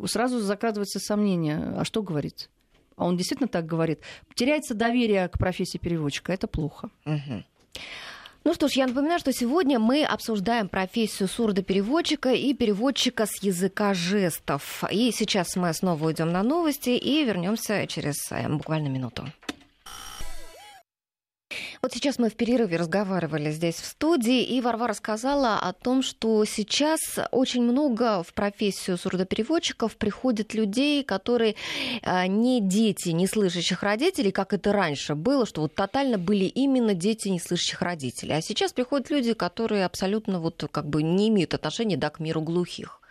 Speaker 3: сразу закрадывается сомнение, а что говорит? А он действительно так говорит. Теряется доверие к профессии переводчика. Это плохо.
Speaker 1: Угу. Ну что ж, я напоминаю, что сегодня мы обсуждаем профессию сурдопереводчика и переводчика с языка жестов. И сейчас мы снова уйдем на новости и вернемся через э, буквально минуту. Вот сейчас мы в перерыве разговаривали здесь в студии, и Варвара сказала о том, что сейчас очень много в профессию сурдопереводчиков приходит людей, которые а, не дети неслышащих родителей, как это раньше было, что вот тотально были именно дети неслышащих родителей. А сейчас приходят люди, которые абсолютно вот как бы не имеют отношения да, к миру глухих.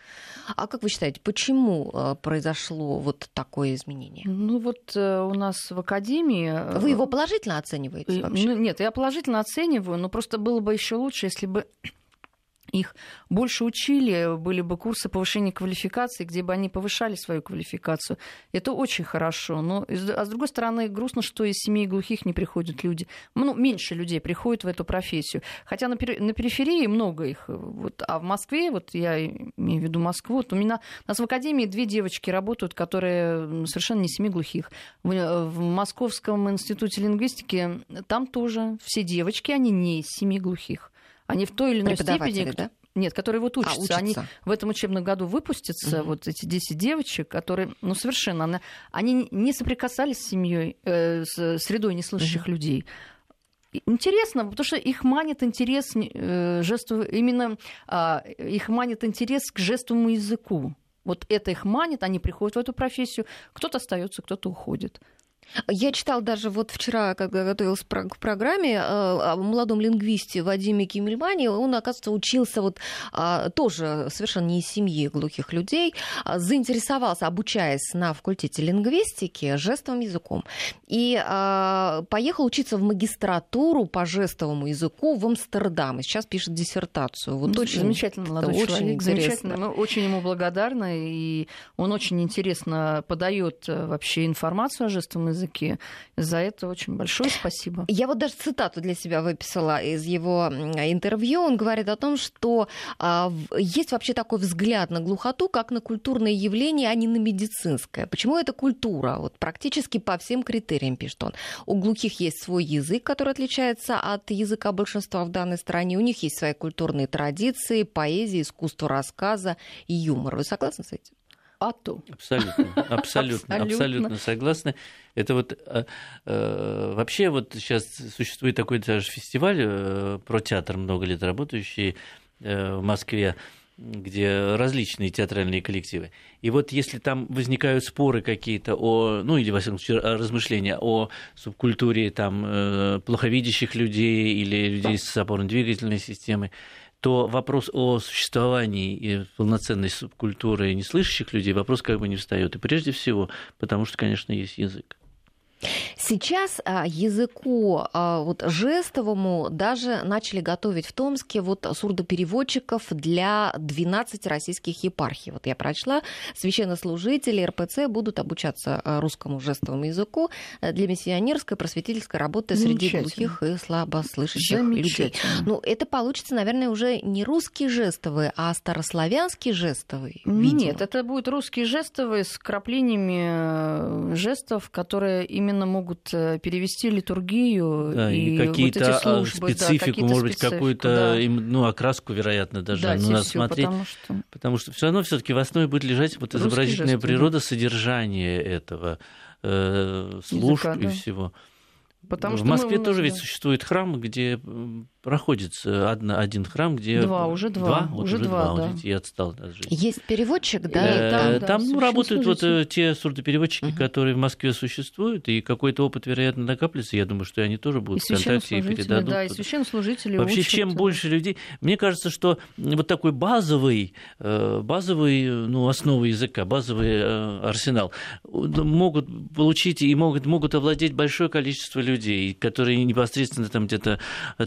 Speaker 1: А как вы считаете, почему э, произошло вот такое изменение?
Speaker 3: Ну вот э, у нас в академии...
Speaker 1: Э, вы его положительно оцениваете вообще?
Speaker 3: Ну, нет, я положительно оцениваю, но просто было бы еще лучше, если бы их больше учили, были бы курсы повышения квалификации, где бы они повышали свою квалификацию. Это очень хорошо. Но, а с другой стороны, грустно, что из семей глухих не приходят люди. Ну, меньше людей приходят в эту профессию. Хотя на, на периферии много их. Вот, а в Москве, вот я имею в виду Москву, вот у меня у нас в академии две девочки работают, которые совершенно не семьи глухих. В, в Московском институте лингвистики там тоже все девочки, они не из семьи глухих. Они в той или иной степени...
Speaker 1: Да?
Speaker 3: Нет, которые вот учатся.
Speaker 1: А, учатся.
Speaker 3: Они в этом учебном году выпустятся, угу. вот эти 10 девочек, которые, ну, совершенно, они не соприкасались с семьей, э, с средой неслышащих угу. людей. Интересно, потому что их манит интерес э, жестов, именно э, их манит интерес к жестовому языку. Вот это их манит, они приходят в эту профессию, кто-то остается, кто-то уходит.
Speaker 1: Я читал даже вот вчера, когда готовилась к программе, э, о молодом лингвисте Вадиме Кимельмане. Он, оказывается, учился вот а, тоже совершенно не из семьи глухих людей, а заинтересовался, обучаясь на факультете лингвистики, жестовым языком. И а, поехал учиться в магистратуру по жестовому языку в Амстердам. И сейчас пишет диссертацию.
Speaker 3: Вот очень, замечательно, молодой очень человек, замечательно. Мы очень ему благодарны, и он очень интересно подает э, вообще информацию о жестовом языке языке. За это очень большое спасибо.
Speaker 1: Я вот даже цитату для себя выписала из его интервью. Он говорит о том, что а, есть вообще такой взгляд на глухоту, как на культурное явление, а не на медицинское. Почему это культура? Вот практически по всем критериям, пишет он. У глухих есть свой язык, который отличается от языка большинства в данной стране. У них есть свои культурные традиции, поэзия, искусство рассказа и юмор. Вы согласны с этим?
Speaker 2: Ату. Абсолютно, абсолютно, абсолютно согласна. Это вот э, э, вообще вот сейчас существует такой даже фестиваль э, про театр много лет работающий э, в Москве где различные театральные коллективы. И вот если там возникают споры какие-то о, ну или, во всяком случае, размышления о субкультуре там, плоховидящих людей или людей с опорно-двигательной системой, то вопрос о существовании полноценной субкультуры неслышащих людей, вопрос как бы не встает. И прежде всего, потому что, конечно, есть язык.
Speaker 1: Сейчас а, языку а, вот, жестовому даже начали готовить в Томске вот сурдопереводчиков для 12 российских епархий. Вот я прочла, священнослужители РПЦ будут обучаться а, русскому жестовому языку для миссионерской просветительской работы среди глухих и слабослышащих людей. Ну, это получится, наверное, уже не русский жестовый, а старославянский жестовый. Видимо.
Speaker 3: Нет, это будет русский жестовый с краплениями э, жестов, которые именно именно могут э, перевести литургию
Speaker 2: да, и, и какие-то вот эти службы, специфику, да, может быть, какую-то да. ну, окраску, вероятно, даже да, ну, надо смотреть. Потому что... потому что все равно все-таки в основе будет лежать вот изобразительная жест, природа, да. содержание этого э, служб Языка, и да. всего. Потому в Москве тоже ведь существует храм, где проходится одна, один храм, где...
Speaker 3: Два, уже два.
Speaker 2: Два? Вот уже, уже два, два. Да. я отстал от жизни.
Speaker 1: Есть переводчик, да?
Speaker 2: Э, там, да, там ну, работают вот э, те сурдопереводчики, угу. которые в Москве существуют, и какой-то опыт, вероятно, накапливается. Я думаю, что они тоже будут и в контакте и передадут.
Speaker 3: Да, и священнослужители
Speaker 2: Вообще, учат... чем больше людей... Мне кажется, что вот такой базовый, э, базовый ну, основы языка, базовый арсенал могут получить и могут, могут овладеть большое количество людей, которые непосредственно там где-то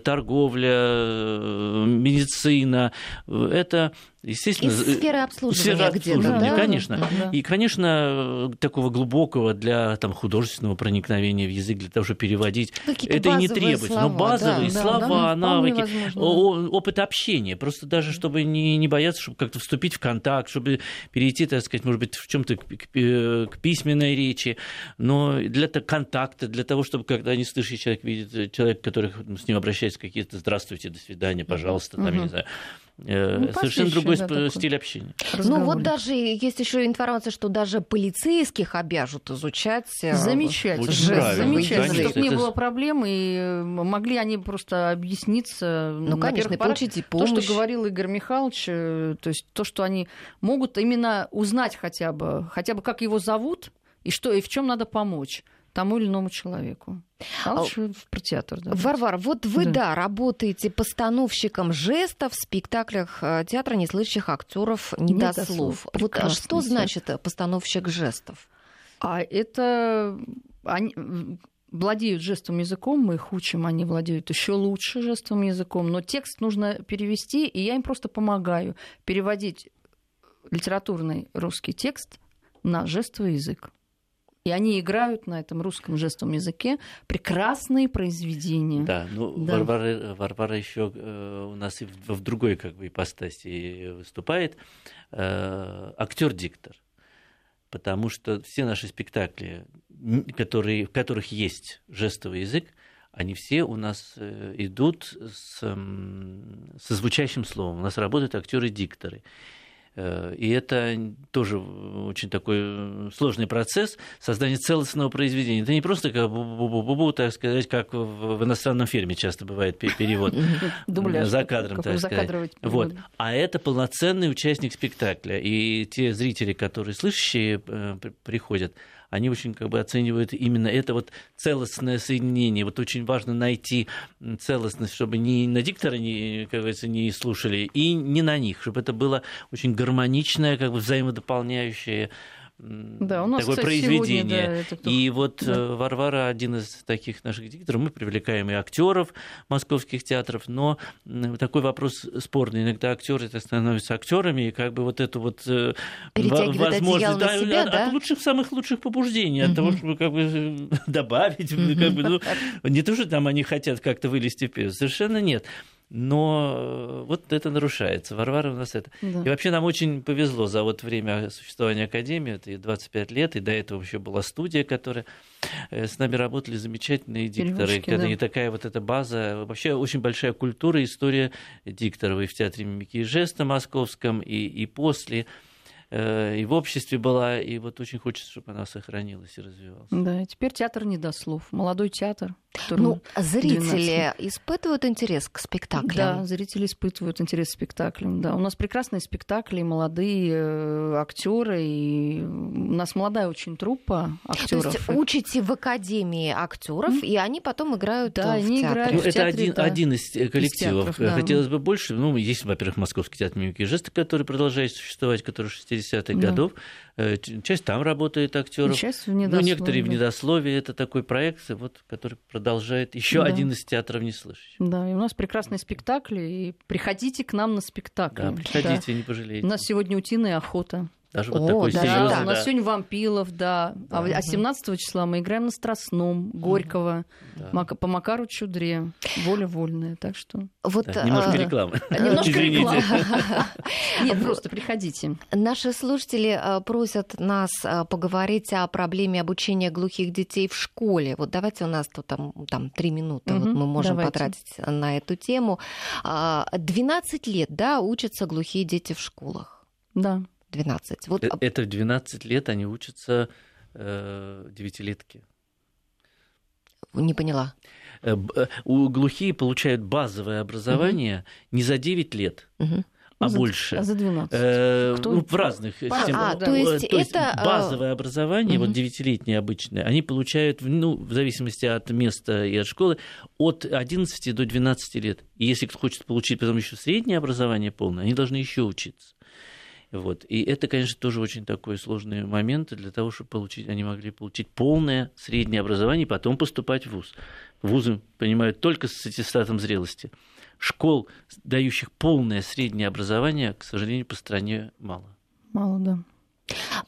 Speaker 2: торговля, торговля, э, медицина. Это естественно...
Speaker 1: Из сферы обслуживания, сфера
Speaker 2: обслуживания да? конечно. Да. И, конечно, такого глубокого для там, художественного проникновения в язык, для того, чтобы переводить, это и не требуется. Слова, Но базовые да, слова, да, навыки, опыт общения, просто даже чтобы не, не бояться, чтобы как-то вступить в контакт, чтобы перейти, так сказать, может быть, в чем-то к, к, к письменной речи, но для контакта, для того, чтобы когда не слышащий человек видит человек, который с ним обращается какие-то «здравствуйте», «до свидания», «пожалуйста», там, угу. я не знаю, Э, ну, совершенно другой да, стиль такой. общения.
Speaker 1: Ну вот даже есть еще информация, что даже полицейских обяжут изучать.
Speaker 3: Э, замечательно. Же, замечательно, чтобы не было проблем и э, могли они просто объясниться.
Speaker 1: Ну конечно, получить и помощь.
Speaker 3: То, что говорил Игорь Михайлович, то есть то, что они могут именно узнать хотя бы, хотя бы как его зовут и что и в чем надо помочь тому или иному человеку. А лучше про театр. Да,
Speaker 1: Варвара, вот вы, да. да, работаете постановщиком жестов в спектаклях э, театра неслышащих актеров не, не до слов. Вот а что театр. значит э, постановщик жестов?
Speaker 3: А это они владеют жестовым языком, мы их учим, они владеют еще лучше жестовым языком, но текст нужно перевести, и я им просто помогаю переводить литературный русский текст на жестовый язык. И они играют на этом русском жестовом языке прекрасные произведения.
Speaker 2: Да, ну да. Варвара, Варвара еще э, у нас и в, в другой как бы ипостаси выступает э, актер-диктор. Потому что все наши спектакли, которые, в которых есть жестовый язык, они все у нас э, идут с, со звучащим словом. У нас работают актеры-дикторы. И это тоже очень такой сложный процесс создания целостного произведения. Это не просто как бу-бу-бу-бу, так сказать, как в иностранном фильме часто бывает перевод за кадром, так сказать. Вот. А это полноценный участник спектакля. И те зрители, которые слышащие э, приходят, они очень как бы оценивают именно это вот целостное соединение. Вот очень важно найти целостность, чтобы ни на диктора, не, как говорится, не слушали, и не на них, чтобы это было очень гармоничное, как бы взаимодополняющее
Speaker 3: да, у нас,
Speaker 2: такое
Speaker 3: кстати,
Speaker 2: произведение.
Speaker 3: Сегодня, да,
Speaker 2: И вот да. Э, Варвара один из таких наших дикторов. Мы привлекаем и актеров московских театров, но такой вопрос спорный. Иногда актеры становятся актерами, и как бы вот эту вот э, возможность да,
Speaker 1: себя,
Speaker 2: от,
Speaker 1: да?
Speaker 2: от лучших самых лучших побуждений, от того, чтобы как бы добавить, как бы, ну, не то, что там они хотят как-то вылезти вперед, совершенно нет но э, вот это нарушается. Варвара у нас это. Да. И вообще нам очень повезло за вот время существования Академии, это 25 лет, и до этого еще была студия, которая э, с нами работали замечательные дикторы. Когда да. не такая вот эта база, вообще очень большая культура, история дикторов и в театре мимики и жеста московском, и, и после. Э, и в обществе была, и вот очень хочется, чтобы она сохранилась и развивалась.
Speaker 3: Да, и теперь театр не до слов. Молодой театр.
Speaker 1: Ну, зрители 12... испытывают интерес к спектаклям?
Speaker 3: Да, зрители испытывают интерес к спектаклям, да. У нас прекрасные спектакли, молодые э, актеры, и у нас молодая очень труппа актеров.
Speaker 1: То есть учите в академии актеров, mm-hmm. и они потом играют да, в они театре. Играют
Speaker 2: ну,
Speaker 1: в
Speaker 2: это театре, один, да. один из коллективов. Из театров, да. Хотелось бы больше. Ну, есть, во-первых, Московский театр мимики и жеста, который продолжает существовать, который 60-х да. годов. Э, часть там работает актеров.
Speaker 3: Часть в
Speaker 2: Ну, некоторые в недословии. Это такой проект, вот, который продолжает еще да. один из театров неслышащих.
Speaker 3: Да, и у нас прекрасные спектакли. И приходите к нам на спектакль.
Speaker 2: Да, приходите, да. не пожалеете.
Speaker 3: У нас сегодня утиная охота.
Speaker 2: Даже вот О, такой да,
Speaker 3: серьезный.
Speaker 2: Да,
Speaker 3: у нас сегодня Вампилов, да. да. А 17 числа мы играем на Страстном, Горького, да. по Макару Чудре. Воля вольная, так что...
Speaker 2: Вот, да, немножко а... рекламы.
Speaker 3: Немножко рекламы. Нет, просто приходите.
Speaker 1: Наши слушатели а, просят нас а, поговорить о проблеме обучения глухих детей в школе. Вот давайте у нас тут там, там три минуты вот мы можем потратить на эту тему. 12 лет, да, учатся глухие дети в школах.
Speaker 3: Да.
Speaker 1: 12. Вот...
Speaker 2: Э, это в 12 лет они учатся э, девятилетки.
Speaker 1: Не поняла.
Speaker 2: Э, у глухие получают базовое образование угу. не за 9 лет. Угу а
Speaker 3: за,
Speaker 2: больше.
Speaker 3: А за 12.
Speaker 2: Э, ну, в разных
Speaker 1: По системах. А, то есть, то есть это
Speaker 2: базовое образование, угу. вот девятилетнее обычное, они получают, ну, в зависимости от места и от школы, от 11 до 12 лет. И если кто хочет получить потом еще среднее образование полное, они должны еще учиться. Вот. И это, конечно, тоже очень такой сложный момент для того, чтобы получить, они могли получить полное среднее образование и потом поступать в ВУЗ. Вузы понимают только с аттестатом зрелости. Школ, дающих полное среднее образование, к сожалению, по стране мало.
Speaker 3: Мало, да.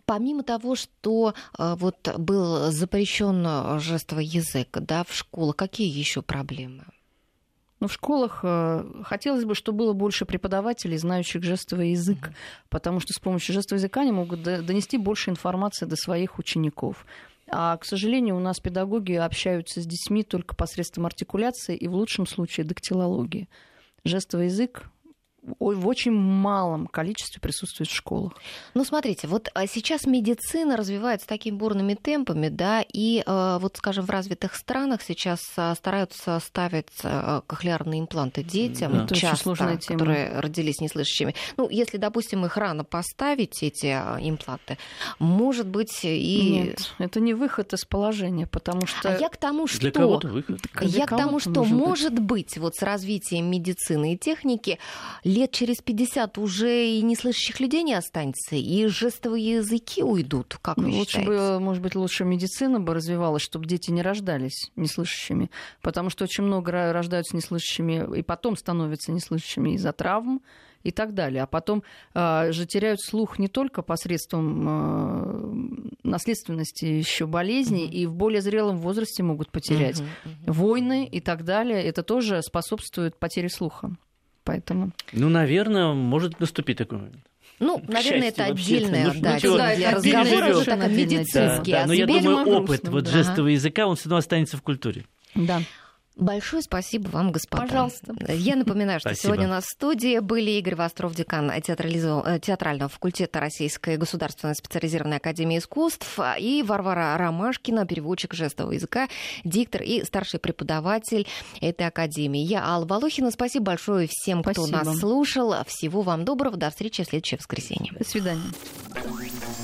Speaker 1: Помимо того, что э, вот был запрещен жестовый язык да, в школах, какие еще проблемы?
Speaker 3: Ну, в школах э, хотелось бы, чтобы было больше преподавателей, знающих жестовый язык, потому что с помощью жестового языка они могут донести больше информации до своих учеников. А, к сожалению, у нас педагоги общаются с детьми только посредством артикуляции и в лучшем случае дактилологии. Жестовый язык в очень малом количестве присутствует в школах.
Speaker 1: Ну, смотрите, вот а, сейчас медицина развивается такими бурными темпами, да, и а, вот, скажем, в развитых странах сейчас а, стараются ставить кохлеарные импланты детям, да. часто, которые родились неслышащими. Ну, если, допустим, их рано поставить, эти импланты, может быть и...
Speaker 3: Нет, это не выход из положения, потому что...
Speaker 1: А я к тому, что...
Speaker 2: Для кого-то выход.
Speaker 1: Я к тому, что, может быть. быть, вот с развитием медицины и техники лет через 50 уже и неслышащих людей не останется, и жестовые языки уйдут, как вы
Speaker 3: лучше
Speaker 1: считаете?
Speaker 3: бы, может быть, лучше медицина бы развивалась, чтобы дети не рождались неслышащими, потому что очень много рождаются неслышащими и потом становятся неслышащими из-за травм, и так далее. А потом э, же теряют слух не только посредством э, наследственности еще болезней, mm-hmm. и в более зрелом возрасте могут потерять. Mm-hmm. Mm-hmm. Войны и так далее. Это тоже способствует потере слуха. Поэтому...
Speaker 2: Ну, наверное, может наступить такой момент.
Speaker 1: Ну, К наверное, счастью, это отдельная да, ну, да, для разговора, уже так медицинский.
Speaker 2: Да, да, но я думаю, опыт вот да. жестового языка, он все равно останется в культуре.
Speaker 3: Да.
Speaker 1: Большое спасибо вам, господа.
Speaker 3: Пожалуйста.
Speaker 1: Я напоминаю, что сегодня у нас в студии были Игорь Востров, декан театрального факультета Российской государственной специализированной академии искусств, и Варвара Ромашкина, переводчик жестового языка, диктор и старший преподаватель этой академии. Я Алла Волохина. Спасибо большое всем, кто
Speaker 3: спасибо.
Speaker 1: нас слушал. Всего вам доброго. До встречи в следующее воскресенье.
Speaker 3: До свидания.